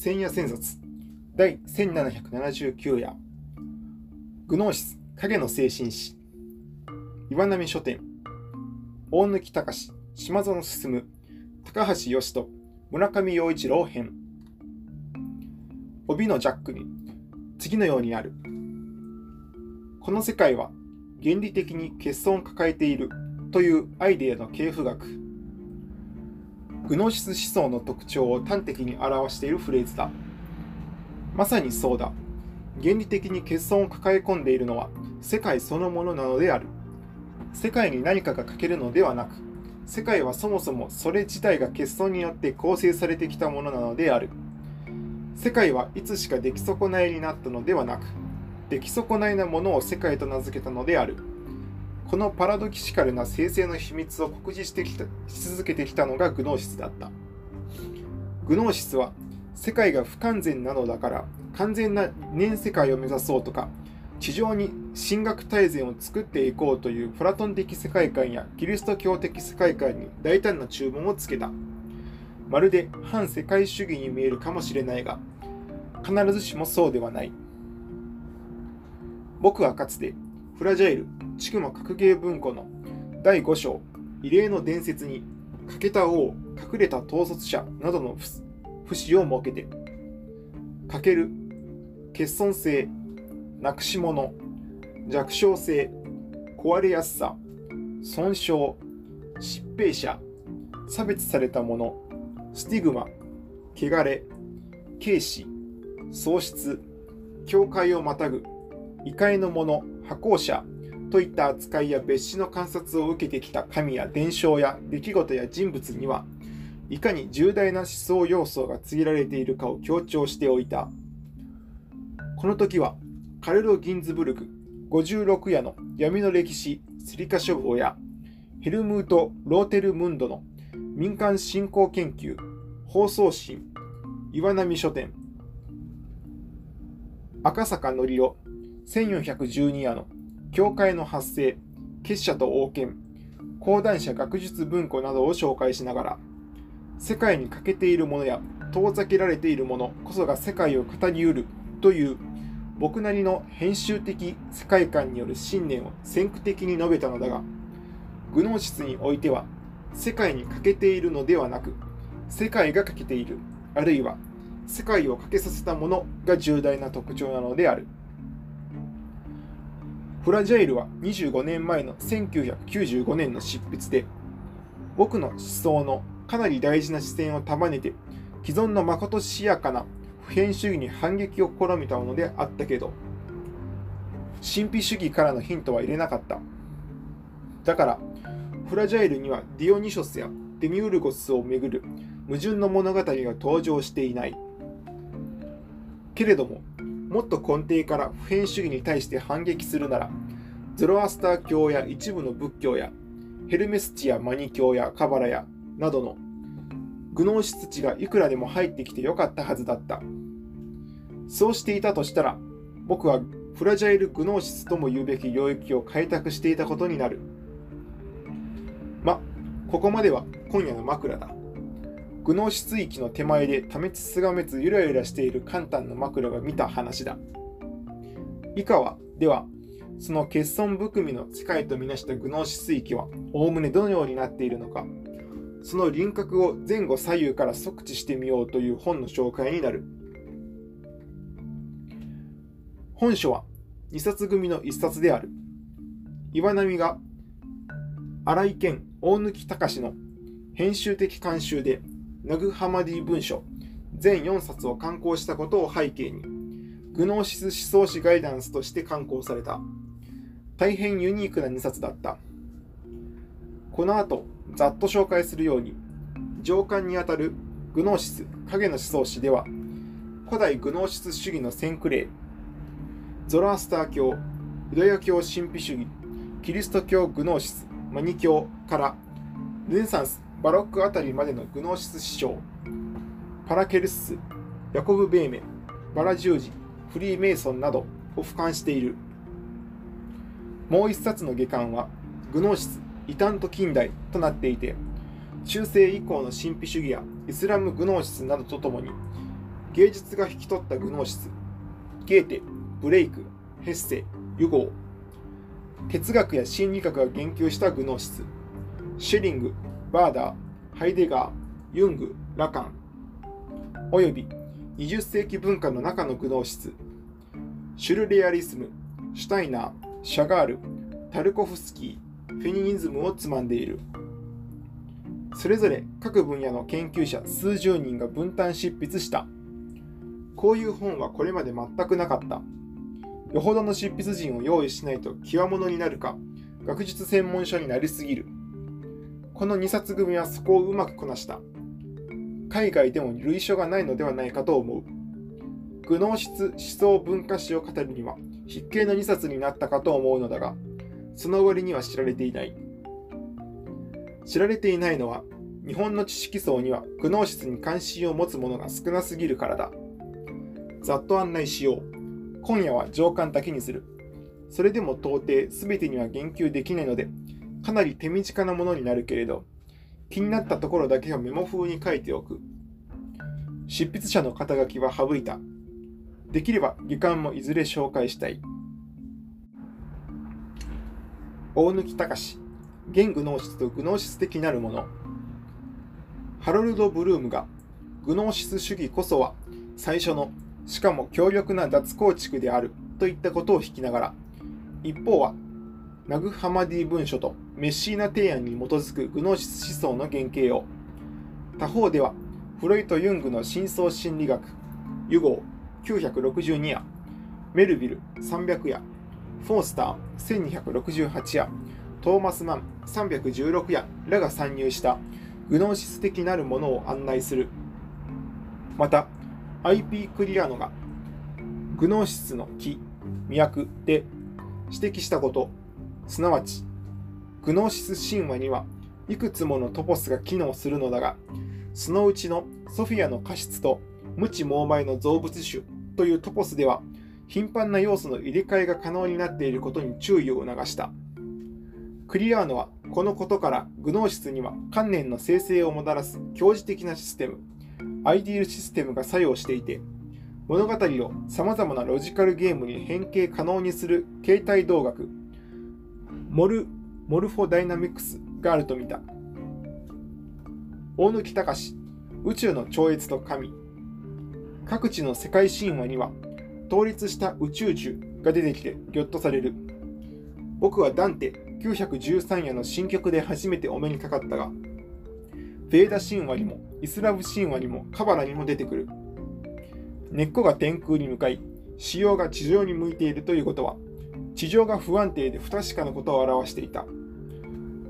千夜千冊。第1779夜。グノーシス影の精神史。岩波書店。大貫隆島園進。高橋義人村上陽一郎編。帯のジャックに次のようにある。この世界は原理的に欠損を抱えているというアイデアの系譜学。グノーシス思想の特徴を端的に表しているフレーズだ。まさにそうだ。原理的に欠損を抱え込んでいるのは世界そのものなのである。世界に何かが欠けるのではなく世界はそもそもそれ自体が欠損によって構成されてきたものなのである。世界はいつしか出来損ないになったのではなく出来損ないなものを世界と名付けたのである。このパラドキシカルな生成の秘密を告示してきたし続けてきたのがグノーシスだった。グノーシスは世界が不完全なのだから完全な年世界を目指そうとか地上に神学大全を作っていこうというプラトン的世界観やキリスト教的世界観に大胆な注文をつけた。まるで反世界主義に見えるかもしれないが必ずしもそうではない。僕はかつてフラジャイル筑馬格ゲー文庫の第5章異例の伝説に欠けた王隠れた統率者などの節を設けて欠ける欠損性なくし物弱小性壊れやすさ損傷疾病者差別されたものスティグマ汚れ軽視喪失境界をまたぐ異界の者破行者といった扱いや別紙の観察を受けてきた神や伝承や出来事や人物にはいかに重大な思想要素が告げられているかを強調しておいた。この時はカルロ・ギンズブルク56夜の闇の歴史スリカ書房やヘルムート・ローテルムンドの民間振興研究放送神岩波書店赤坂のりお1412夜の教会の発生、結社と王権、講談社学術文庫などを紹介しながら、世界に欠けているものや遠ざけられているものこそが世界を語りうるという僕なりの編集的世界観による信念を先駆的に述べたのだが、グノーシスにおいては、世界に欠けているのではなく、世界が欠けている、あるいは世界を欠けさせたものが重大な特徴なのである。フラジャイルは25年前の1995年の執筆で、僕の思想のかなり大事な視線を束ねて、既存のまことしやかな普遍主義に反撃を試みたものであったけど、神秘主義からのヒントは入れなかった。だから、フラジャイルにはディオニショスやデミウルゴスをめぐる矛盾の物語が登場していない。けれども、もっと根底から普遍主義に対して反撃するなら、ゾロアスター教や一部の仏教や、ヘルメスチやマニ教やカバラやなどのグノーシス地がいくらでも入ってきてよかったはずだった。そうしていたとしたら、僕はフラジャイルグノーシスとも言うべき領域を開拓していたことになる。ま、ここまでは今夜の枕だ。グノーシス域の手前で多滅すがめつゆらゆらしている簡単な枕が見た話だ。以下は、では、その欠損含みの世界とみなしたグノーシス域は、おおむねどのようになっているのか、その輪郭を前後左右から測知してみようという本の紹介になる。本書は2冊組の1冊である。岩波が荒井健大貫隆の編集的監修でナグハマディ文書全4冊を刊行したことを背景に、グノーシス思想史ガイダンスとして刊行された。大変ユニークな2冊だった。この後、ざっと紹介するように、上巻にあたるグノーシス影の思想史では、古代グノーシス主義の先駆例、ゾロアスター教、ユダヤ教神秘主義、キリスト教グノーシス、マニ教からルネサンスバロックあたりまでのグノーシス師匠、パラケルス、ヤコブ・ベーメン、バラ十字、フリーメイソンなどを俯瞰している。もう一冊の下巻は、グノーシス、異端と近代となっていて、中世以降の神秘主義やイスラムグノーシスなどとともに、芸術が引き取ったグノーシスゲーテブレイクヘッセユゴー哲学や心理学が言及したグノーシスシェリングバーダーハイデガーユングラカンおよび20世紀文化の中のグノーシュルレアリスムシュタイナーシャガールタルコフスキーフェニニズムをつまんでいる。それぞれ各分野の研究者数十人が分担執筆した。こういう本はこれまで全くなかった。よほどの執筆陣を用意しないと極物になるか学術専門書になりすぎる。この2冊組はそこをうまくこなした海外でも類書がないのではないかと思うグノーシス思想文化史を語るには筆形の2冊になったかと思うのだがその割には知られていない知られていないのは日本の知識層にはグノーシスに関心を持つ者が少なすぎるからだざっと案内しよう。今夜は上巻だけにする。それでも到底全てには言及できないので、かなり手短なものになるけれど、気になったところだけをメモ風に書いておく。執筆者の肩書きは省いた。できれば下巻もいずれ紹介したい。大貫隆現グノーシスとグノーシス的なるもの。ハロルド・ブルームがグノーシス主義こそは最初のしかも強力な脱構築であるといったことを引きながら、一方は、ナグハマディ文書とメッシーナ提案に基づくグノーシス思想の原型を、他方では、フロイト・ユングの深層心理学、ユゴー962夜、メルビル300夜、フォースター1268夜、トーマス・マン316夜。らが参入した。グノーシス的なるものを案内する。また、IP クリアノがグノーシスの木、脈で指摘したこと、すなわち、グノーシス神話にはいくつものトポスが機能するのだが、そのうちのソフィアの過失と無知猛昧の造物種というトポスでは、頻繁な要素の入れ替えが可能になっていることに注意を促した。クリアーノはこのことからグノーシスには観念の生成をもたらす教示的なシステム、アイディールシステムが作用していて、物語を様々なロジカルゲームに変形可能にする形態動学、モルモルフォダイナミクスがあると見た。大貫隆宇宙の超越と神。各地の世界神話には、統立した宇宙樹が出てきてぎょっとされる。僕はダンテ913夜の新曲で初めてお目にかかったが、ベーダ神話にもイスラム神話にもカバラにも出てくる。根っこが天空に向かい、仕様が地上に向いているということは、地上が不安定で不確かなことを表していた。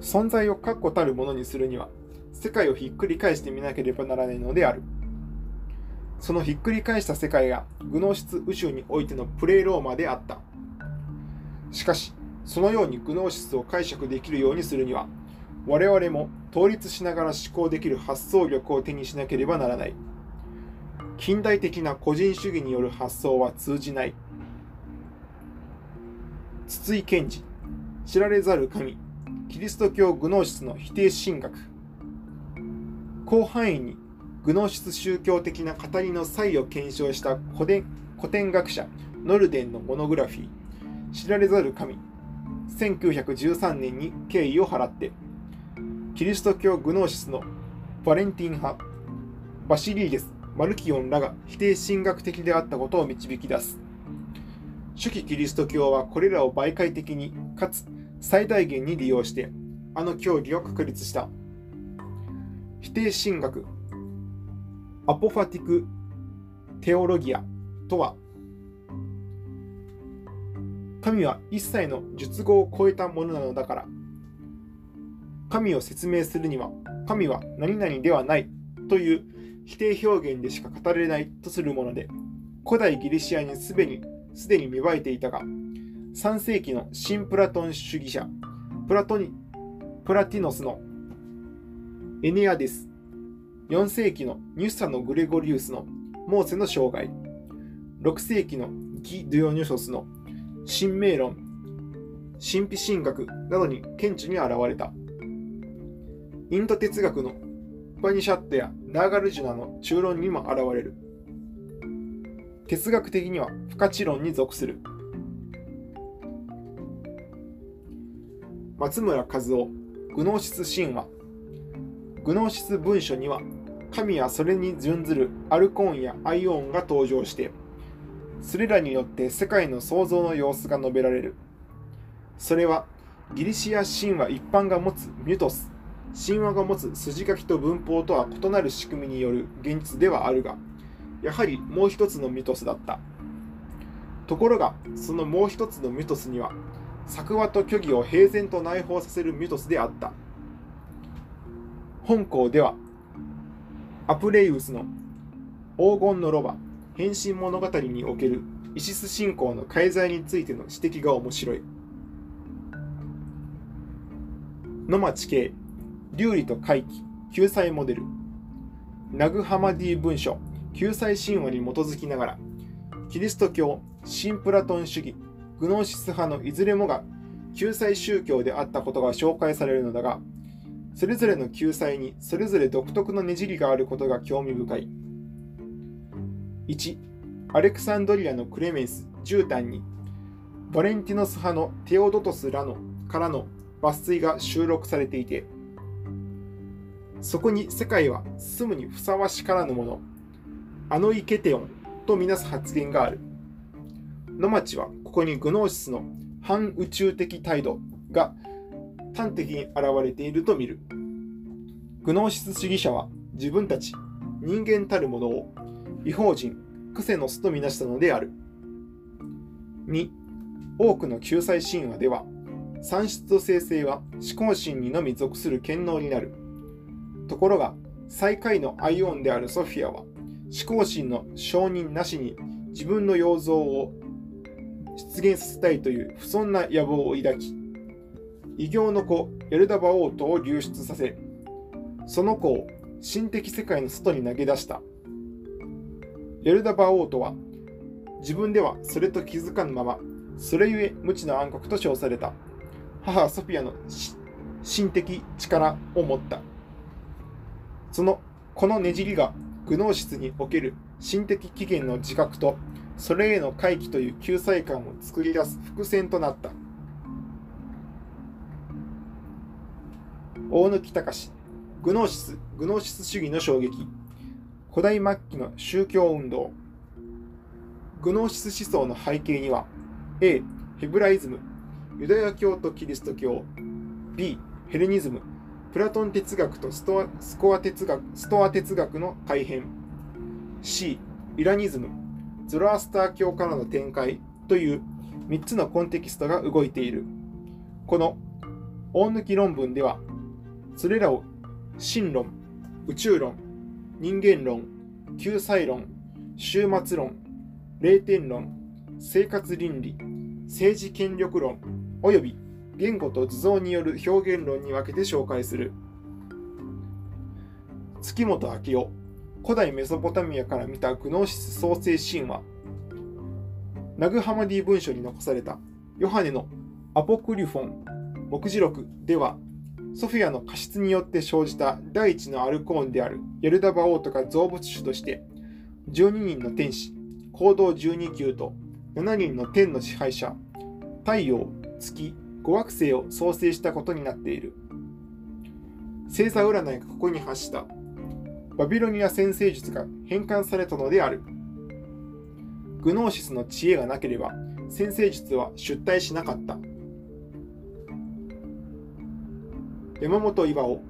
存在を確固たるものにするには、世界をひっくり返してみなければならないのである。そのひっくり返した世界がグノーシス宇宙においてのプレイローマであった。しかし、そのようにグノーシスを解釈できるようにするには、我々も統立しながら思考できる発想力を手にしなければならない。近代的な個人主義による発想は通じない。筒井賢治、知られざる神、キリスト教グノーシスの否定神学。広範囲にグノーシス宗教的な語りの際を検証した古典古典学者ノルデンのモノグラフィー、知られざる神、1913年に敬意を払って、キリスト教グノーシスのバレンティン派、バシリーゲス、マルキオンらが否定神学的であったことを導き出す。初期キリスト教はこれらを媒介的に、かつ最大限に利用して、あの教義を確立した。否定神学、アポファティク・テオロギアとは、神は一切の術語を超えたものなのだから、神を説明するには、神は何々ではないという否定表現でしか語れないとするもので、古代ギリシアにすでにすでに芽生えていたが、3世紀の新プラトン主義者、プラトニプラティノスのエネアデス、4世紀のニュッサのグレゴリウスのモーセの生涯、6世紀のギ・ドゥヨニュソスの神明論、神秘神学などに顕著に現れた。インド哲学のパニシャットやナーガルジュナの中論にも現れる。哲学的には不可知論に属する。松村和夫、グノーシス神話。グノーシス文書には、神やそれに準ずるアルコーンやアイオンが登場して、それらによって世界の創造の様子が述べられる。それは、ギリシア神話一般が持つミュトス、神話が持つ筋書きと文法とは異なる仕組みによる現実ではあるが、やはりもう一つのミトスだった。ところが、そのもう一つのミトスには、作話と虚偽を平然と内包させるミトスであった。本校では、アプレイウスの黄金のロバ、変身物語におけるイシス信仰の介在についての指摘が面白い。野町系、劉理と回帰、救済モデル、ナグハマディ文書、救済神話に基づきながら、キリスト教、新プラトン主義、グノーシス派のいずれもが救済宗教であったことが紹介されるのだが、それぞれの救済にそれぞれ独特のねじりがあることが興味深い。1、アレクサンドリアのクレメンス絨毯に、バレンティノス派のテオドトスらのからの抜粋が収録されていて、そこに世界は住むにふさわしからぬもの、あのイケテオンとみなす発言がある。野町はここにグノーシスの反宇宙的態度が端的に現れていると見る。グノーシス主義者は自分たち人間たるものを違法人、クセノスとみなしたのである。2. 多くの救済神話では、産出と生成は思考心にのみ属する権能になる。ところが、最下位のアイオンであるソフィアは、思考心の承認なしに自分の要像を出現させたいという不遜な野望を抱き、異形の子エルダバオートを流出させ、その子を心的世界の外に投げ出した。エルダバオートは、自分ではそれと気づかぬまま、それゆえ無知の暗黒と称された。母ソフィアの心的力を持った。その、このねじりが、グノーシスにおける心的起源の自覚と、それへの回帰という救済感を作り出す伏線となった。大貫隆、グノーシス、グノーシス主義の衝撃、古代末期の宗教運動、グノーシス思想の背景には、A. ヘブライズム、ユダヤ教とキリスト教、B. ヘレニズム、プラトン哲学とストアスコア哲学ストア哲学の改変。C. イラニズム。ゾロアスター教からの展開。という3つのコンテキストが動いている。この大抜き論文ではそれらを真論宇宙論人間論救済論終末論霊天論生活倫理政治権力論および言語と図像による表現論に分けて紹介する。月本明夫。古代メソポタミアから見たグノーシス創生神話。ナグハマディ文書に残された。ヨハネの。アポクリフォン。目次録では。ソフィアの過失によって生じた。第一のアルコーンである。ヤルダバオートが造物主として。12人の天使。行動12級と。7人の天の支配者。太陽月5惑星を創生したことになっている。星座占いがここに発したバビロニア先生術が変換されたのである。グノーシスの知恵がなければ先生術は出体しなかった。山本岩尾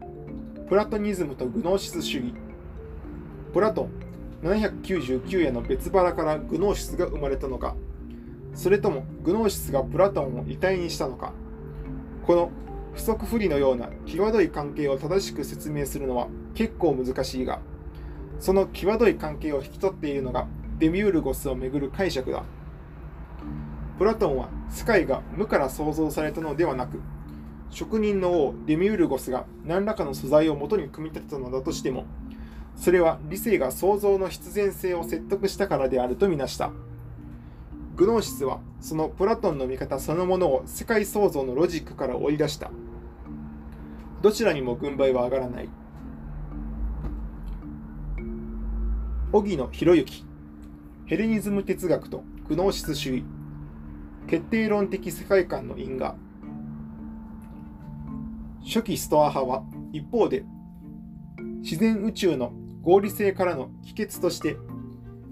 プラトニズムとグノーシス主義プラトン799夜の別腹からグノーシスが生まれたのかそれともグノーシスがプラトンを遺体にしたのか？この不足不利のような際どい関係を正しく説明するのは結構難しいが、その際どい関係を引き取っているのがデミウルゴスをめぐる解釈だ。プラトンは世界が無から創造されたのではなく、職人の王デミウルゴスが何らかの素材を元に組み立てたのだとしても、それは理性が創造の必然性を説得したからであるとみなした。グノーシスはそのプラトンの見方そのものを世界創造のロジックから追い出した。どちらにも軍配は上がらない。荻野博之、ヘレニズム哲学とグノーシス主義決定論的世界観の因果初期ストア派は一方で自然宇宙の合理性からの帰結として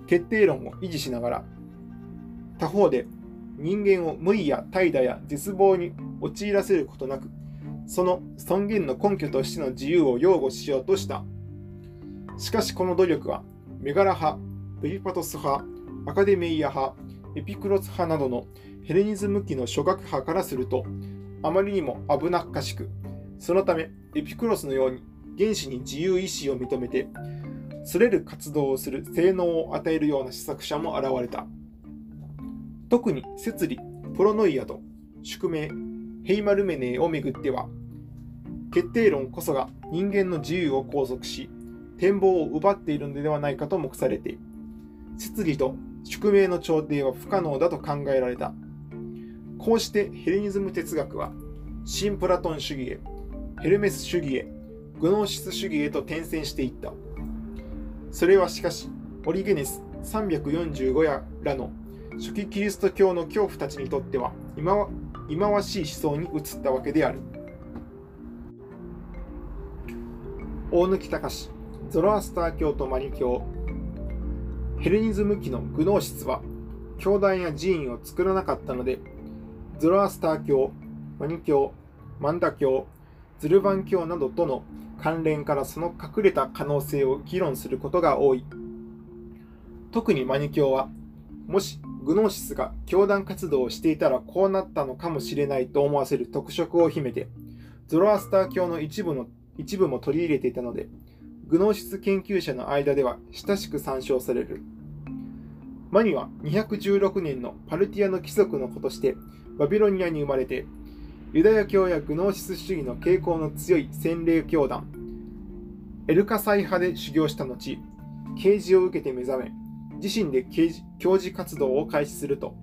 決定論を維持しながら他方で人間を無理や怠惰や絶望に陥らせることなくその尊厳の根拠としての自由を擁護しようとした。しかしこの努力はメガラ派ペリパトス派アカデメイア派エピクロス派などのヘレニズム期の諸学派からするとあまりにも危なっかしくそのためエピクロスのように原子に自由意志を認めてそれる活動をする性能を与えるような施策者も現れた。特に摂理プロノイアと宿命ヘイマルメネーをめぐっては決定論こそが人間の自由を拘束し展望を奪っているのではないかと目されて摂理と宿命の調停は不可能だと考えられた。こうしてヘレニズム哲学は新プラトン主義へヘルメス主義へグノーシス主義へと転戦していった。それはしかしオリゲネス345やらの初期キリスト教の恐怖たちにとっては忌まわしい思想に移ったわけである。大貫隆ゾロアスター教とマニ教。ヘレニズム期のグノーシスは教団や寺院を作らなかったのでゾロアスター教マニ教マンダ教ズルバン教などとの関連からその隠れた可能性を議論することが多い。特にマニ教はもしグノーシスが教団活動をしていたらこうなったのかもしれないと思わせる特色を秘めてゾロアスター教の一部の一部も取り入れていたのでグノーシス研究者の間では親しく参照される。マニは216年のパルティアの貴族の子としてバビロニアに生まれてユダヤ教やグノーシス主義の傾向の強い洗礼教団エルカサイ派で修行した後啓示を受けて目覚め自身で教授活動を開始すると。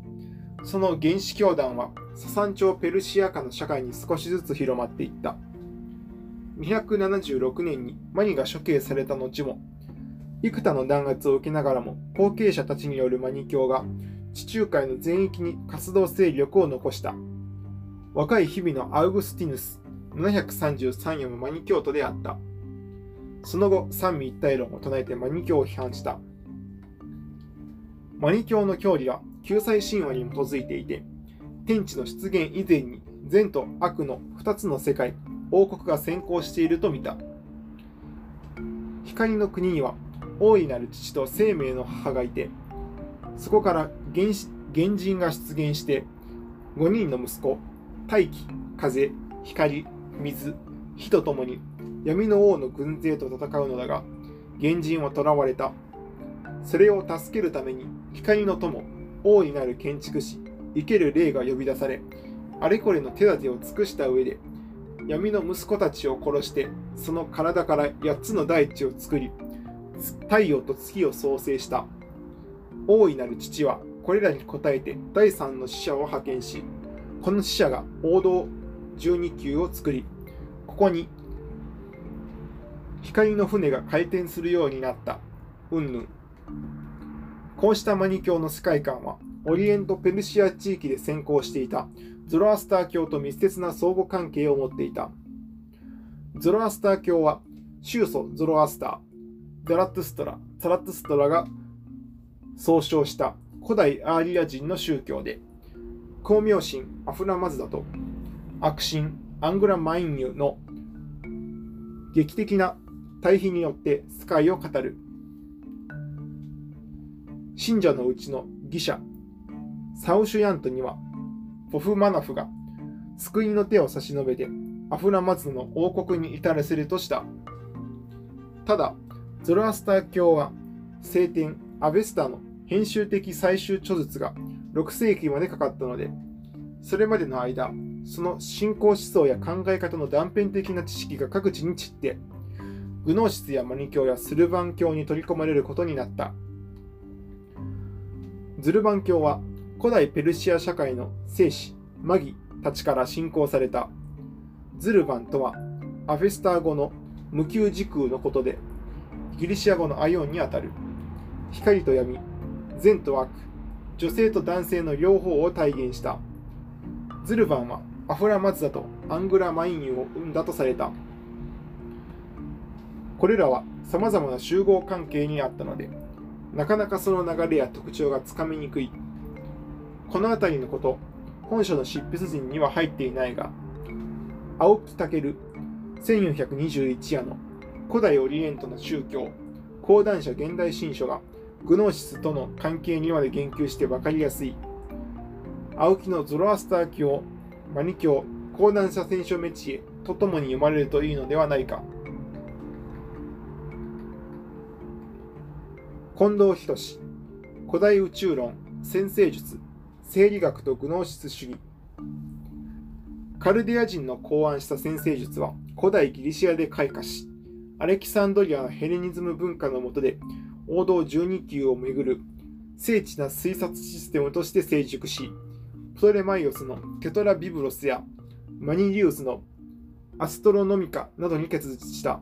その原始教団はササン朝ペルシア化の社会に少しずつ広まっていった。276年にマニが処刑された後も幾多の弾圧を受けながらも後継者たちによるマニ教が地中海の全域に活動勢力を残した。若い日々のアウグスティヌス733夜もマニ教徒であった。その後三位一体論を唱えてマニ教を批判した。マニ教の教理は救済神話に基づいていて天地の出現以前に善と悪の2つの世界王国が先行していると見た。光の国には大いなる父と生命の母がいてそこから原原人が出現して5人の息子大気風光水火とともに闇の王の軍勢と戦うのだが原人は囚われた。それを助けるために光の友大いなる建築士生ける霊が呼び出されあれこれの手立てを尽くした上で闇の息子たちを殺してその体から8つの大地を作り太陽と月を創生した。大いなる父はこれらに応えて第三の使者を派遣しこの使者が王道12級を作りここに光の船が回転するようになった。うんぬん。こうしたマニ教の世界観はオリエント・ペルシア地域で先行していたゾロアスター教と密接な相互関係を持っていた。ゾロアスター教は宗祖ゾロアスターザラットストラザラットストラが総称した古代アーリア人の宗教で光明神アフラマズダと悪神アングラマインニュの劇的な対比によってスカイを語る。信者のうちの義者サウシュヤントにはポフマナフが救いの手を差し伸べてアフラマズの王国に至らせるとした。ただゾロアスター教は聖典アベスタの編集的最終著述が6世紀までかかったのでそれまでの間その信仰思想や考え方の断片的な知識が各地に散ってグノーシスやマニ教やスルバン教に取り込まれることになった。ズルバン教は古代ペルシア社会の聖子マギたちから信仰された。ズルバンとはアフェスター語の無給時空のことでギリシア語のアイオンにあたる。光と闇善と悪女性と男性の両方を体現した。ズルバンはアフラマツダとアングラマインユを生んだとされた。これらはさまざまな集合関係にあったのでなかなかその流れや特徴がつかみにくい。この辺りのこと本書の執筆陣には入っていないが青木武1421夜の古代オリエントの宗教講談社現代新書がグノーシスとの関係にまで言及して分かりやすい。青木のゾロアスター教マニ教講談社聖書メチエとともに読まれるといいのではないか。近藤仁古代宇宙論先生術生理学とグノーシス主義。カルディア人の考案した先生術は古代ギリシアで開花しアレキサンドリアのヘレニズム文化の下で王道12級をめぐる精緻な推察システムとして成熟しプトレマイオスのテトラビブロスやマニリウスのアストロノミカなどに結実した。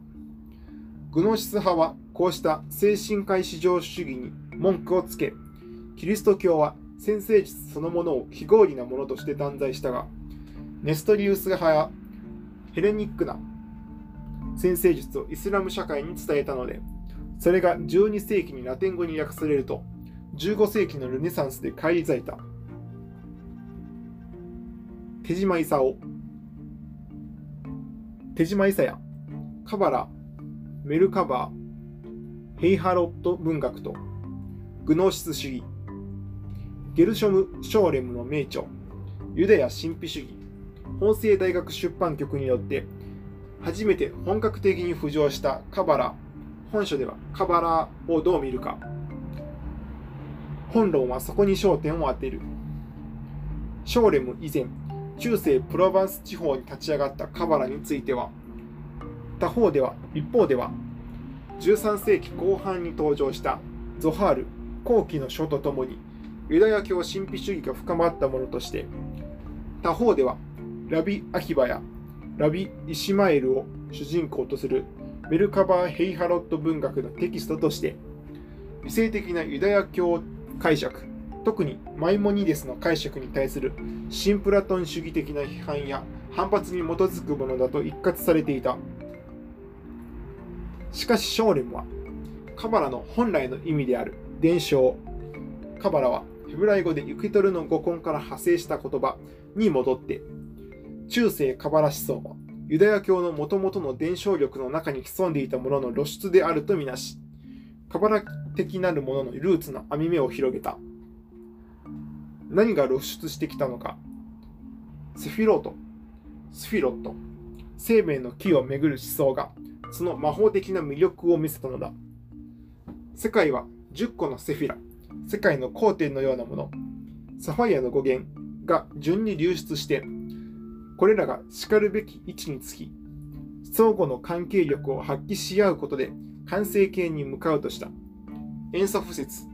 グノシス派はこうした精神科医至上主義に文句をつけキリスト教は先生術そのものを非合理なものとして断罪したがネストリウス派やヘレニックな先生術をイスラム社会に伝えたのでそれが12世紀にラテン語に訳されると15世紀のルネサンスで返り咲いた。手島勲手島勲やカバラメルカバーヘイハロット文学とグノーシス主義ゲルショム・ショーレムの名著ユダヤ神秘主義法政大学出版局によって初めて本格的に浮上したカバラ本書ではカバラをどう見るか。本論はそこに焦点を当てる。ショーレム以前中世プロヴァンス地方に立ち上がったカバラについては他方では一方では13世紀後半に登場したゾハール後期の書とともにユダヤ教神秘主義が深まったものとして他方ではラビ・アヒバやラビ・イシマエルを主人公とするメルカバー・ヘイハロット文学のテキストとして理性的なユダヤ教解釈特にマイモニデスの解釈に対する新プラトン主義的な批判や反発に基づくものだと一括されていた。しかしショーレムはカバラの本来の意味である伝承。カバラはヘブライ語で受け取るの語根から派生した言葉に戻って中世カバラ思想はユダヤ教のもともとの伝承力の中に潜んでいたものの露出であるとみなしカバラ的なるもののルーツの網目を広げた。何が露出してきたのか。セフィロート。スフィロット。生命の木をめぐる思想がその魔法的な魅力を見せたのだ世界は10個のセフィラ世界の交点のようなもの、サファイアの語源が順に流出して、これらがしかるべき位置につき、相互の関係力を発揮し合うことで完成形に向かうとした。塩素不説。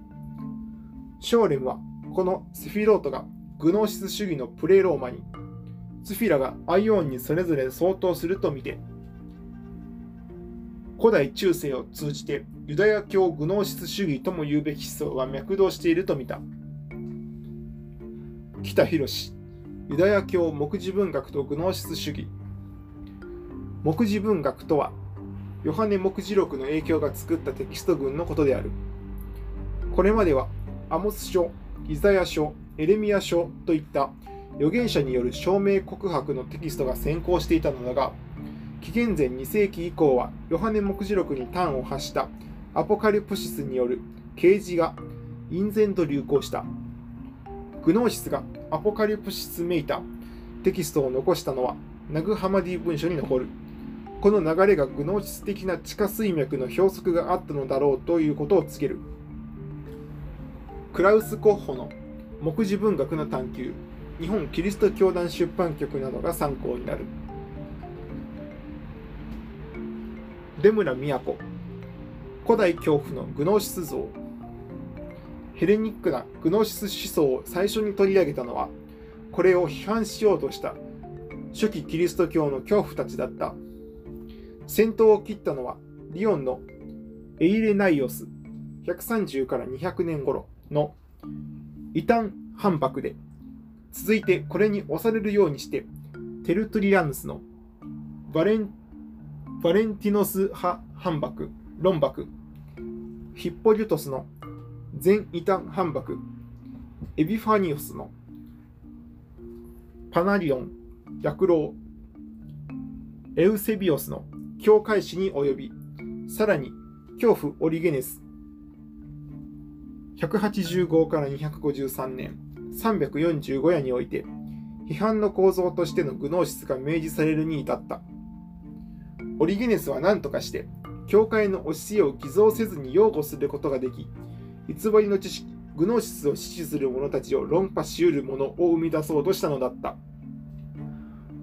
ショーレムはこのセフィロートがグノーシス主義のプレーローマに、ツフィラがアイオンにそれぞれ相当すると見て、古代中世を通じてユダヤ教グノーシス主義とも言うべき思想が脈動していると見た。北博ユダヤ教目次文学とグノーシス主義。目次文学とはヨハネ目次録の影響が作ったテキスト群のことである。これまではアモス書イザヤ書エレミア書といった預言者による証明告白のテキストが先行していたのだが紀元前2世紀以降はヨハネ目次録に端を発したアポカリプシスによる啓示が隠然と流行した。グノーシスがアポカリプシスめいたテキストを残したのはナグハマディ文書に残る。この流れがグノーシス的な地下水脈の標則があったのだろうということを告げる。クラウス・コッホの目次文学の探求。日本キリスト教団出版局などが参考になる。出村都。古代恐怖のグノーシス像。ヘレニックなグノーシス思想を最初に取り上げたのはこれを批判しようとした初期キリスト教の恐怖たちだった。先頭を切ったのはリオンのエイレナイオス。130から200年頃の異端反駁で、続いてこれに押されるようにして、テルトリアヌスのバレンバレンティノス派反駁、論駁、ヒッポリュトスの全異端反駁、エビファニオスのパナリオン、躍郎、エウセビオスの教会史に及び、さらに恐怖オリゲネス、185から253年、345夜において、批判の構造としてのグノーシスが明示されるに至った。オリゲネスは何とかして、教会の教えを偽造せずに擁護することができ、偽りの知識、グノーシスを支持する者たちを論破し得るものを生み出そうとしたのだった。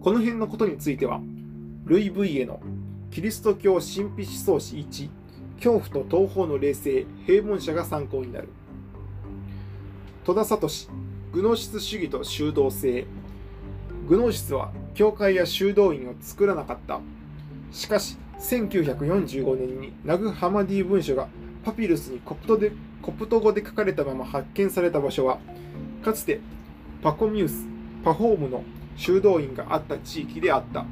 この辺のことについては、ルイ・ブイエのキリスト教神秘思想史1、恐怖と東方の霊性、平凡者が参考になる。戸田聡、グノシス主義と修道性。グノーシスは教会や修道院を作らなかった。しかし、1945年にナグハマディ文書がパピルスにコプトでコプト語で書かれたまま発見された場所は、かつてパコミュース、パフォームの修道院があった地域であった。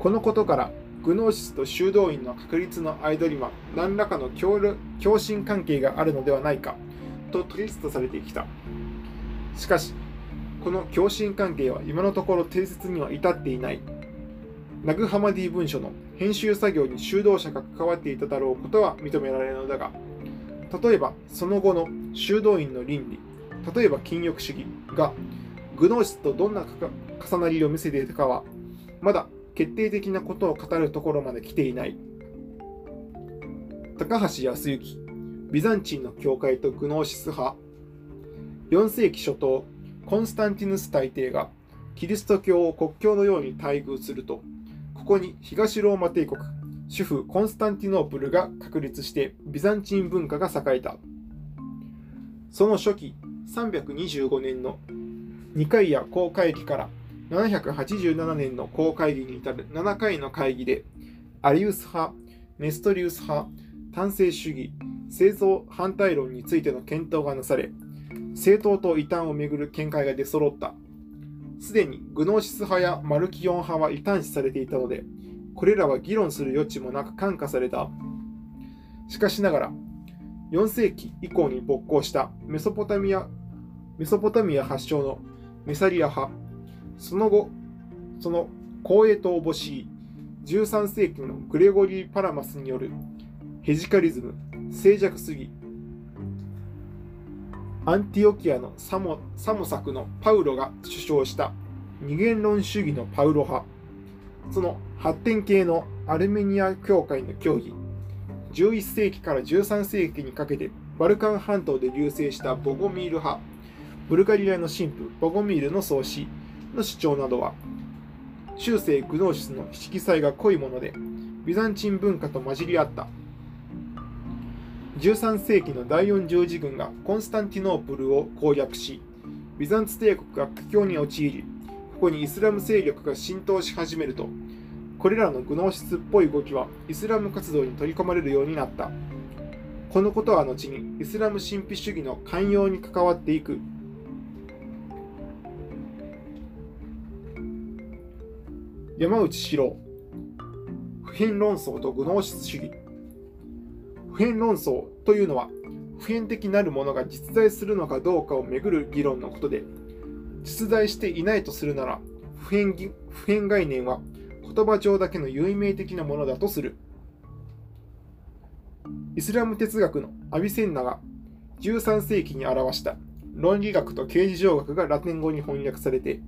このことから、グノーシスと修道院の確立の間には何らかの共振関係があるのではないかと取りとされてきた。しかし、この共振関係は今のところ定説には至っていない。ナグハマディ文書の編集作業に修道者が関わっていただろうことは認められるのだが、例えばその後の修道院の倫理、例えば禁欲主義がグノーシスとどんな重なりを見せていたかは、まだ決定的なことを語るところまで来ていない。高橋康之、ビザンチンの教会とグノーシス派、4世紀初頭、コンスタンティヌス大帝がキリスト教を国教のように待遇すると、ここに東ローマ帝国、主婦コンスタンティノープルが確立してビザンチン文化が栄えた。その初期325年の2回や公会議から787年の公会議に至る7回の会議でアリウス派、ネストリウス派、単性主義、製造反対論についての検討がなされ、政党と異端をめぐる見解が出揃った。すでにグノーシス派やマルキオン派は異端視されていたので、これらは議論する余地もなく感化された。しかしながら、4世紀以降に勃興したメソポタミアメソポタミア発祥のメサリア派、その後、その光栄とおぼしい13世紀のグレゴリー・パラマスによるヘシカズム、静寂主義、アンティオキアのサモサタのパウロが主張した。二元論主義のパウロ派、その発展系のアルメニア教会の教義、11世紀から13世紀にかけてバルカン半島で隆盛したボゴミール派、ブルガリアの神父ボゴミールの創始。の主張などは、中世グノーシスの色彩が濃いもので、ビザンチン文化と混じり合った。13世紀の第四十字軍がコンスタンティノープルを攻略し、ビザンツ帝国が苦境に陥り、ここにイスラム勢力が浸透し始めると、これらのグノーシスっぽい動きはイスラム活動に取り込まれるようになった。このことは後にイスラム神秘主義の寛容に関わっていく。山内史郎普遍論争とグノーシス主義普遍論争というのは普遍的なるものが実在するのかどうかをめぐる議論のことで実在していないとするなら普遍普遍概念は言葉上だけの有名的なものだとする。イスラム哲学のアビセンナが13世紀に表した論理学と刑事上学がラテン語に翻訳されて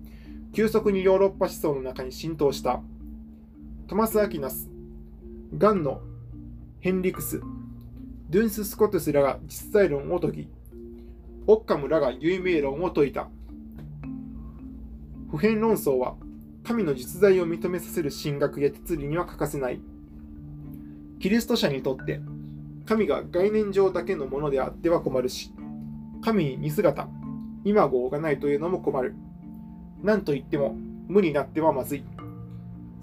急速にヨーロッパ思想の中に浸透したトマス・アキナスガンのヘンリクスドゥンス・スコトゥスらが実在論を解き、オッカムらが有名論を説いた。普遍論争は神の実在を認めさせる神学や哲理には欠かせない。キリスト者にとって神が概念上だけのものであっては困るし、神に似姿、今号がないというのも困る。何と言っても無になってはまずい。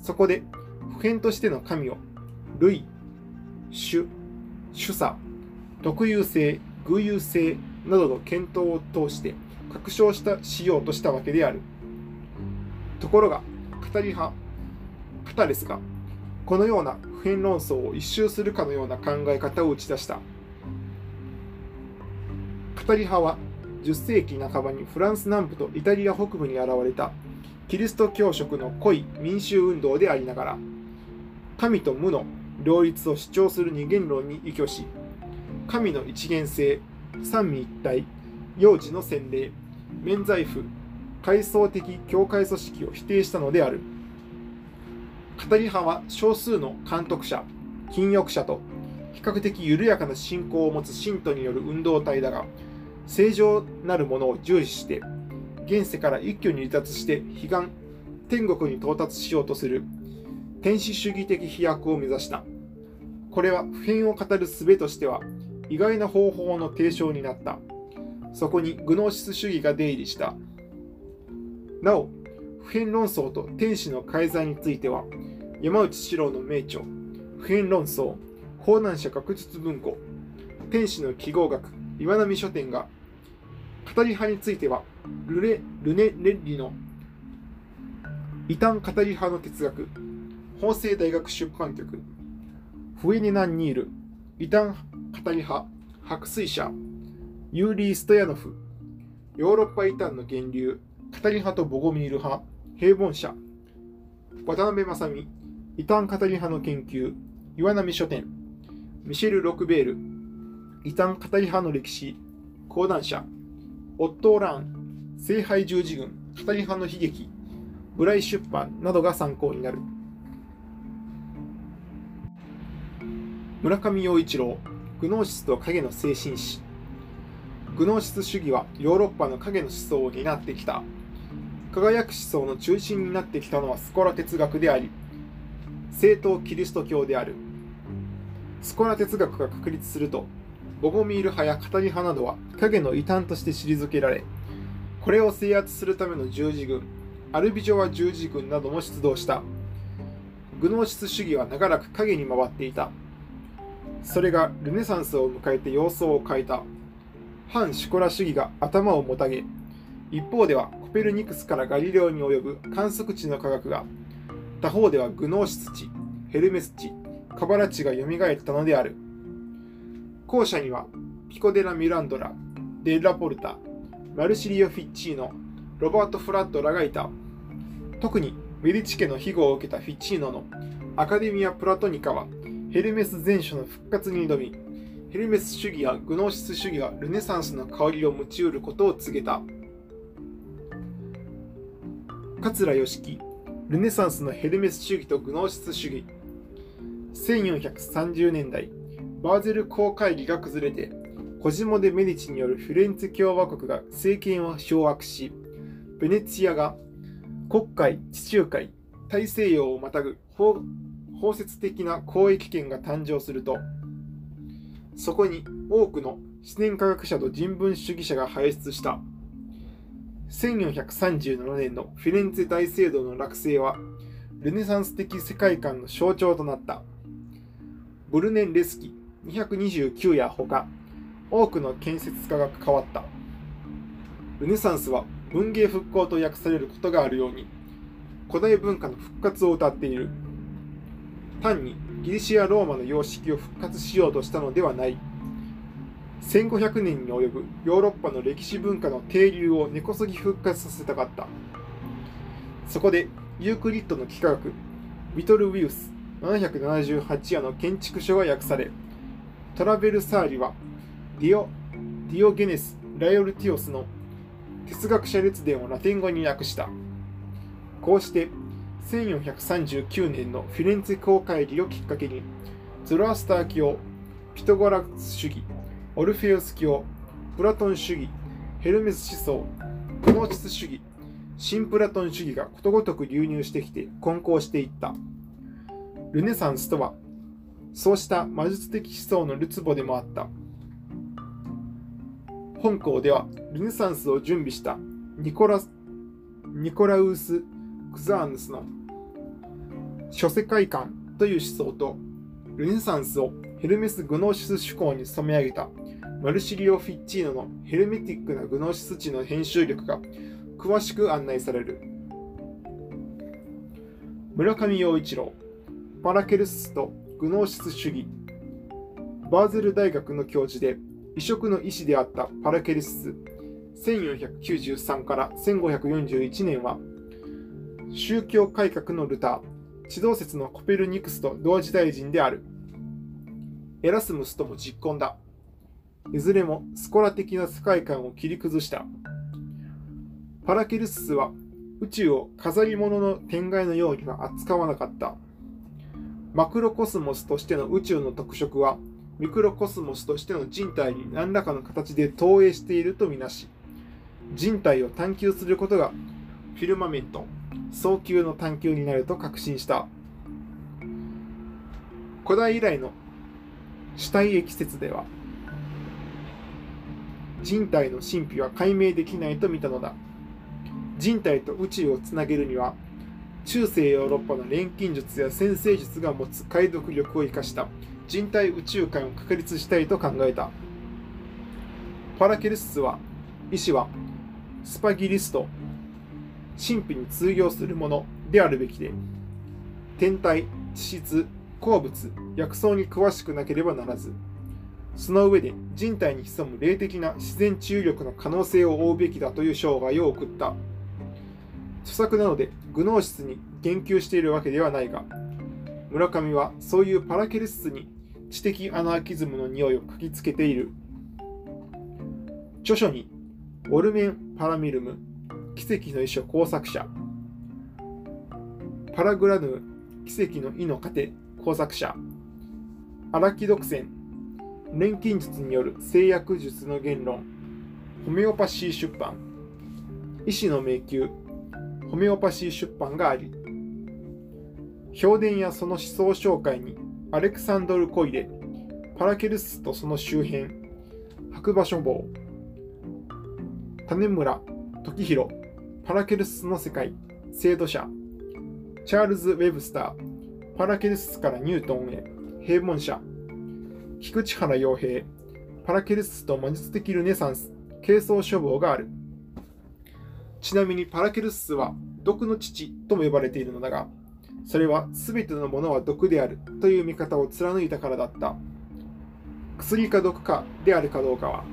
そこで普遍としての神を類、主、主査、特有性、偶有性、などの検討を通して確証したしようとしたわけである。ところが、語り派、カタレスが、このような普遍論争を一周するかのような考え方を打ち出した。語り派は、10世紀半ばにフランス南部とイタリア北部に現れたキリスト教色の濃い民衆運動でありながら、神と無の両立を主張する二元論に依拠し、神の一元性、三位一体、幼児の洗礼、免罪符、階層的教会組織を否定したのである。語り派は少数の監督者、禁欲者と比較的緩やかな信仰を持つ信徒による運動体だが、正常なるものを重視して、現世から一挙に離脱して悲願、天国に到達しようとする天使主義的飛躍を目指した。これは普遍を語る術としては意外な方法の提唱になった。そこにグノーシス主義が出入りした。なお、普遍論争と天使の介在については、山内四郎の名著、普遍論争、法難者学術文庫、天使の記号学、岩波書店が、語り派については、ルネ・ルネ・レッリの異端語り派の哲学、法政大学出版局、フエネナンニール、異端語り派、白水社、ユーリー・ストヤノフ、ヨーロッパ異端の源流、語り派とボゴミール派、平凡社、渡辺正美、異端語り派の研究、岩波書店、ミシェル・ロクベール、異端語り派の歴史、講談社、オットー・ラン、聖杯十字軍、語り派の悲劇、ブライ出版などが参考になる。村上陽一郎、グノーシスと影の精神史。グノーシス主義はヨーロッパの影の思想を担ってきた。輝く思想の中心になってきたのはスコラ哲学であり、正統キリスト教である。スコラ哲学が確立すると、ボゴミール派や語り派などは影の異端として退けられ、これを制圧するための十字軍、アルビジョワ十字軍なども出動した。グノーシス主義は長らく影に回っていた。それがルネサンスを迎えて様相を変えた。反シコラ主義が頭をもたげ、一方ではコペルニクスからガリレオに及ぶ観測値の科学が、他方ではグノーシス値、ヘルメス値、カバラ値が蘇ったのである。後者にはピコデラ・ミランドラ、デ・ラポルタ、マルシリオ・フィッチーノ、ロバート・フラッドらがいた。特にメディチ家の庇護を受けたフィッチーノのアカデミア・プラトニカはヘルメス全書の復活に挑み、ヘルメス主義やグノーシス主義がルネサンスの香りを持ち得ることを告げた。桂義樹、ルネサンスのヘルメス主義とグノーシス主義。1430年代、バーゼル公会議が崩れて、コジモ・デ・メディチによるフレンツ共和国が政権を掌握し、ベネツィアが国会、地中海、大西洋をまたぐ包摂的な交易権が誕生すると、そこに多くの自然科学者と人文主義者が輩出した。1437年のフィレンツェ大聖堂の落成は、ルネサンス的世界観の象徴となった。ブルネン・レスキ229やほか、多くの建設家が関わった。ルネサンスは文芸復興と訳されることがあるように、古代文化の復活を謳っている。単にギリシア・ローマの様式を復活しようとしたのではない。1500年に及ぶヨーロッパの歴史文化の停留を根こそぎ復活させたかった。そこでユークリッドの幾何学、ビトル・ウィウス778夜の建築書が訳され、トラベルサーリはディオディオゲネス・ライオルティオスの哲学者列伝をラテン語に訳した。こうして1439年のフィレンツェ公会議をきっかけに、ゾロアスター教、ピタゴラス主義、オルフェウス教、プラトン主義、ヘルメス思想、グノーシス主義、新プラトン主義がことごとく流入してきて混交していった。ルネサンスとは、そうした魔術的思想のるつぼでもあった。本校では、ルネサンスを準備したニコラニコラウス・クザーヌスの諸世界観という思想と、ルネサンスをヘルメス・グノーシス趣向に染め上げたマルシリオ・フィッチーノのヘルメティックなグノーシス値の編集力が詳しく案内される。村上陽一郎、パラケルスとグノーシス主義、バーゼル大学の教授で異色の医師であったパラケルス。1493から1541年は宗教改革のルター、地動説のコペルニクスと同時代人である。エラスムスとも実婚だ。いずれもスコラ的な世界観を切り崩した。パラケルススは宇宙を飾り物の天外のようには扱わなかった。マクロコスモスとしての宇宙の特色は、ミクロコスモスとしての人体に何らかの形で投影しているとみなし、人体を探求することがフィルマメント、早急の探求になると確信した。古代以来の死体液説では、人体の神秘は解明できないと見たのだ。人体と宇宙をつなげるには、中世ヨーロッパの錬金術や先生術が持つ解読力を生かした人体宇宙観を確立したいと考えた。パラケルスは、医師は、スパギリスト、神秘に通用するものであるべきで、天体、地質、鉱物、薬草に詳しくなければならず、その上で人体に潜む霊的な自然治癒力の可能性を追うべきだという生涯を送った。著作なのでグノーシスに言及しているわけではないが、村上はそういうパラケルスに知的アナーキズムの匂いを書きつけている。著書に、オルメン・パラミルム、奇跡の遺書工作者、パラグラヌ、奇跡の意の糧工作者、荒木独占、錬金術による制約術の言論、ホメオパシー出版、医師の迷宮、ホメオパシー出版があり、評伝やその思想紹介にアレクサンドル・コイレ、パラケルスとその周辺、白馬書房、種村時弘、パラケルスの世界、制度者、チャールズ・ウェブスター、パラケルスからニュートンへ、平凡者、菊池原洋平、パラケルスと魔術的ルネサンス、軽装書房がある。ちなみにパラケルスは毒の父とも呼ばれているのだが、それは全てのものは毒である。という見方を貫いたからだった。薬か毒かであるかどうかは、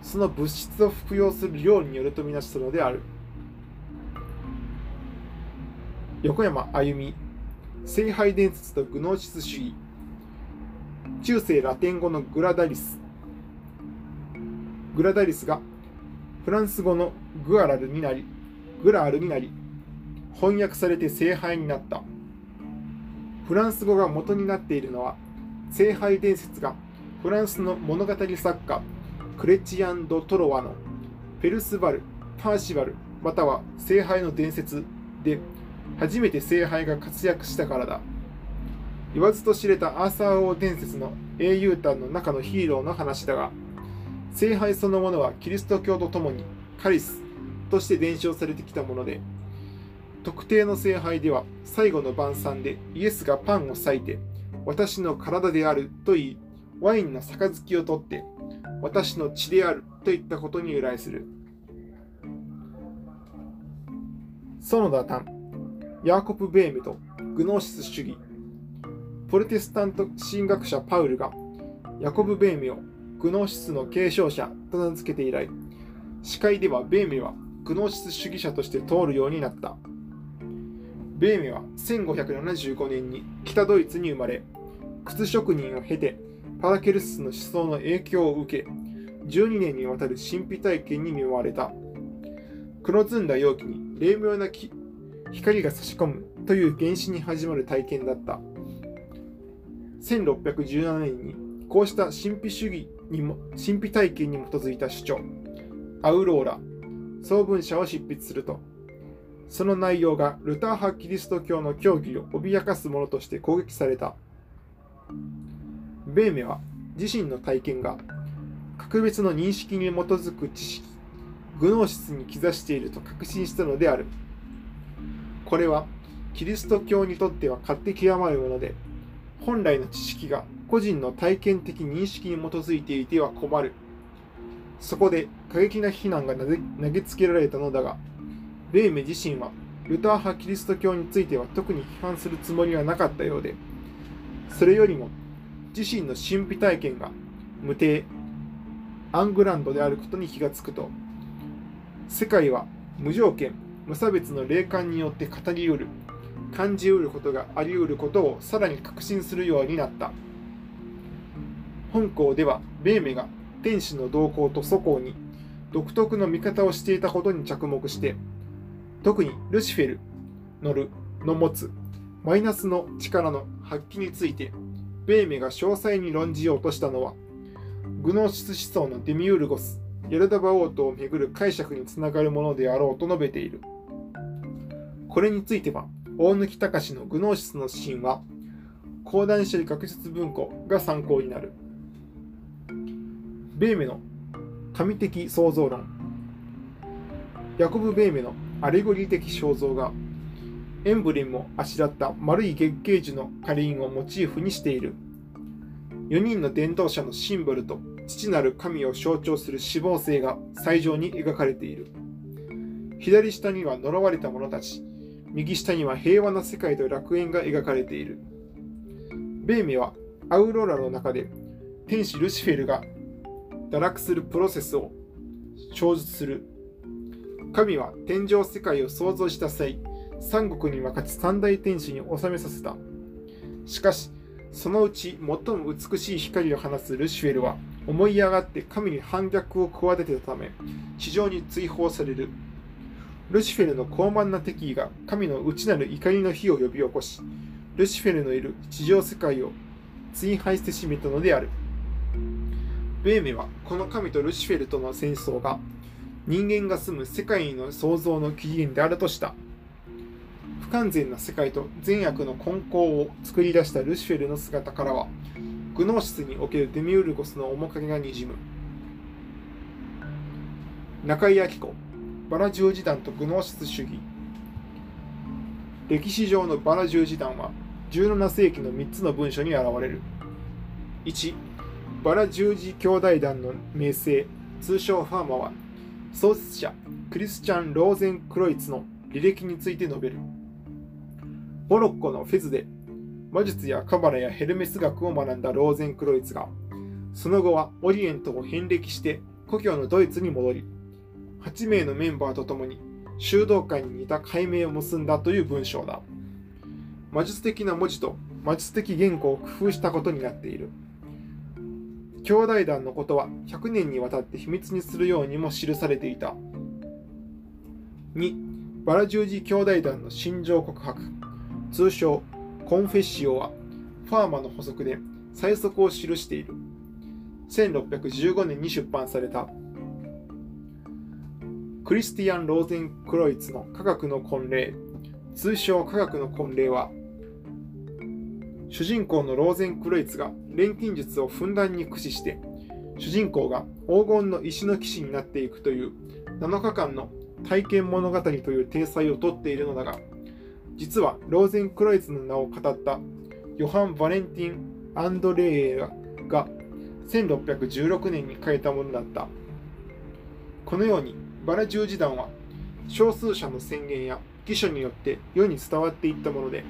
その物質を服用する量によるとみなしたのである。横山あゆみ、聖杯伝説とグノーシス主義、中世ラテン語のグラダリス。グラダリスがフランス語のグアラルになり、グラールになり、翻訳されて聖杯になった。フランス語が元になっているのは、聖杯伝説がフランスの物語作家、クレチアン・ド・トロワのペルスバル、パーシバル、または聖杯の伝説で初めて聖杯が活躍したからだ。言わずと知れたアーサー王伝説の英雄譚の中のヒーローの話だが、聖杯そのものはキリスト教とともにカリスとして伝承されてきたもので、特定の聖杯では最後の晩餐でイエスがパンを裂いて、私の体であると言い、ワインの杯を取って、私の血であるといったことに由来する。園田丹、ヤーコプ・ベームとグノーシス主義プロテスタント神学者パウルがヤコブ・ベーメをグノーシスの継承者と名付けて以来、司会ではベーメはグノーシス主義者として通るようになった。ベーメは1575年に北ドイツに生まれ、靴職人を経てパラケルスの思想の影響を受け、12年にわたる神秘体験に見舞われた。黒ずんだ容器に霊妙な光が差し込むという原始に始まる体験だった。1617年にこうした神秘主義にも神秘体験に基づいた主張。アウローラ。総文社を執筆すると。その内容がルター派キリスト教の教義を脅かすものとして攻撃された。ベーメは自身の体験が格別の認識に基づく知識グノーシスに兆していると確信したのである。これはキリスト教にとっては勝手極まるもので本来の知識が個人の体験的認識に基づいていては困る。そこで過激な非難が投げつけられたのだが、ベーメ自身はルター派キリスト教については特に批判するつもりはなかったようで、それよりも自身の神秘体験が無定、アングランドであることに気がつくと、世界は無条件、無差別の霊感によって語りうる、感じうることがありうることをさらに確信するようになった。本校では、ベーメが天使の動向と祖公に独特の見方をしていたことに着目して、特にルシフェルのるの持つマイナスの力の発揮について、ベーメが詳細に論じようとしたのは、グノーシス思想のデミウルゴス、ヤルダバオートをめぐる解釈につながるものであろうと述べている。これについては、大貫隆のグノーシスの神話、講談社学術文庫が参考になる。ベーメの神的創造論。ヤコブ・ベーメのアレゴリー的肖像画。エンブレムをあしらった丸い月桂樹の花輪をモチーフにしている。4人の伝道者のシンボルと父なる神を象徴する死亡星が最上に描かれている。左下には呪われた者たち、右下には平和な世界と楽園が描かれている。ベーメはアウローラの中で天使ルシフェルが堕落するプロセスを生じする。神は天上世界を創造した際、三国に分かち三大天使に収めさせた。しかし、そのうち最も美しい光を放つルシフェルは思い上がって神に反逆を企てたため地上に追放されるルシフェルの高慢な敵意が神の内なる怒りの火を呼び起こしルシフェルのいる地上世界を追廃してしめたのであるベーメはこの神とルシフェルとの戦争が人間が住む世界の創造の起源であるとした不完全な世界と善悪の根高を作り出したルシフェルの姿からは、グノーシスにおけるデミウルゴスの面影がにじむ。中井明子、バラ十字団とグノーシス主義。歴史上のバラ十字団は、17世紀の3つの文書に現れる。1、バラ十字兄弟団の名声、通称ファーマは、創設者クリスチャン・ローゼン・クロイツの履歴について述べる。モロッコのフェズで魔術やカバラやヘルメス学を学んだローゼンクロイツが、その後はオリエントを遍歴して故郷のドイツに戻り、8名のメンバーと共に修道会に似た解明を結んだという文章だ。魔術的な文字と魔術的言語を工夫したことになっている。兄弟団のことは100年にわたって秘密にするようにも記されていた。2. バラ十字兄弟団の心情告白。通称コンフェッシオはファーマの補足で最速を記している1615年に出版されたクリスティアン・ローゼンクロイツの科学の婚礼通称科学の婚礼は主人公のローゼンクロイツが錬金術をふんだんに駆使して主人公が黄金の石の騎士になっていくという7日間の体験物語という体裁をとっているのだが実はローゼンクロイツの名を語ったヨハン・バレンティン・アンドレーが1616年に書いたものだった。このようにバラ十字団は少数者の宣言や記書によって世に伝わっていったもので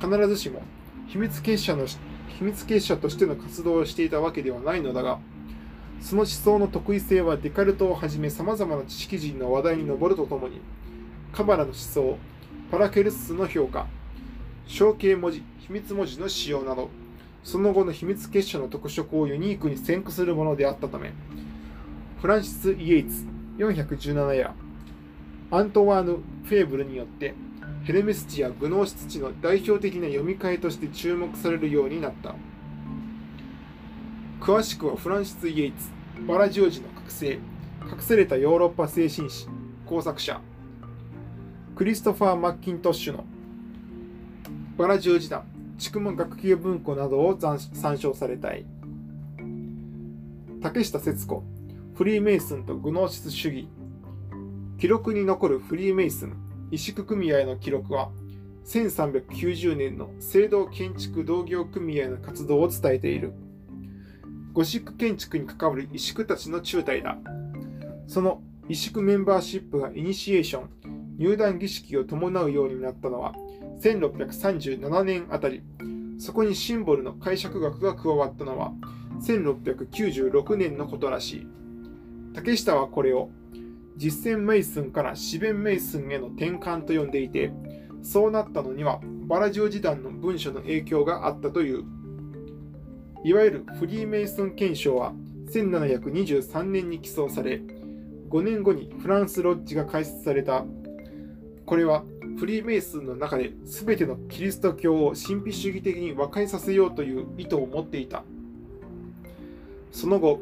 必ずしも秘密結社の秘密結社としての活動をしていたわけではないのだがその思想の特異性はデカルトをはじめさまざまな知識人の話題に上るとともにカバラの思想パラケルスの評価、象形文字、秘密文字の使用など、その後の秘密結社の特色をユニークに先駆するものであったため、フランシス・イエイツ417やアントワーヌ・フェーブルによってヘルメス地やグノーシス地の代表的な読み替えとして注目されるようになった。詳しくはフランシス・イエイツ、バラジオジの覚醒、隠されたヨーロッパ精神史、工作者、クリストファー・マッキントッシュのバラ十字団、筑門学級文庫などを参照されたい。竹下節子、フリーメイソンとグノーシス主義。記録に残るフリーメイソン、石宿組合の記録は、1390年の聖堂建築同業組合の活動を伝えている。ゴシック建築に関わる石工たちの中隊だ。その石工メンバーシップがイニシエーション、入団儀式を伴うようになったのは1637年あたり、そこにシンボルの解釈学が加わったのは1696年のことらしい。竹下はこれを実践メイスンから四弁メイスンへの転換と呼んでいて、そうなったのにはバラジオ時代の文書の影響があったという。いわゆるフリーメイソン憲章は1723年に起草され、5年後にフランスロッジが開設された。これはフリーメイソンの中で全てのキリスト教を神秘主義的に和解させようという意図を持っていた。その後、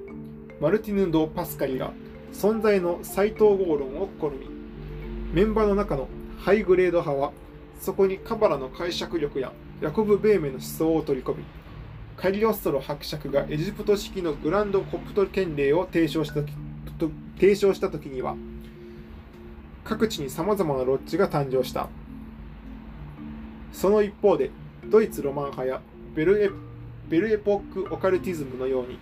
マルティヌ・ド・パスカリが存在の再統合論を試み、メンバーの中のハイグレード派は、そこにカバラの解釈力やヤコブ・ベーメの思想を取り込み、カリオストロ伯爵がエジプト式のグランドコプト憲令を提唱した提唱した時には、各地に様々なロッジが誕生した。その一方で、ドイツロマン派やベルエベルエポックオカルティズムのように、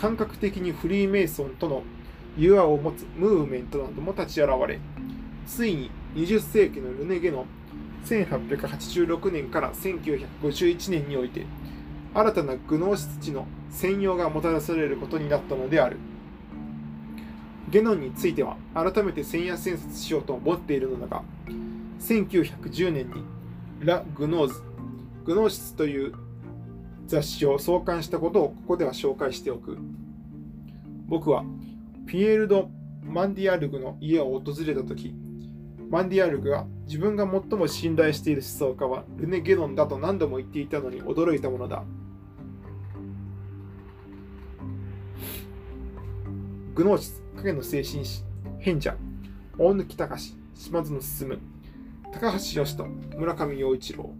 感覚的にフリーメイソンとの融和を持つムーブメントなども立ち現れ、ついに20世紀のルネゲの1886年から1951年において、新たなグノーシス地の専用がもたらされることになったのである。ゲノンについては改めて千夜千冊しようと思っているのだが、1910年にラ・グノーズ、グノーシスという雑誌を創刊したことをここでは紹介しておく。僕はピエール・ド・マンディアルグの家を訪れたとき、マンディアルグが自分が最も信頼している思想家はルネ・ゲノンだと何度も言っていたのに驚いたものだ。グノーシス、影の精神師、賢者、大貫隆、島津の進む、高橋義人、村上陽一郎。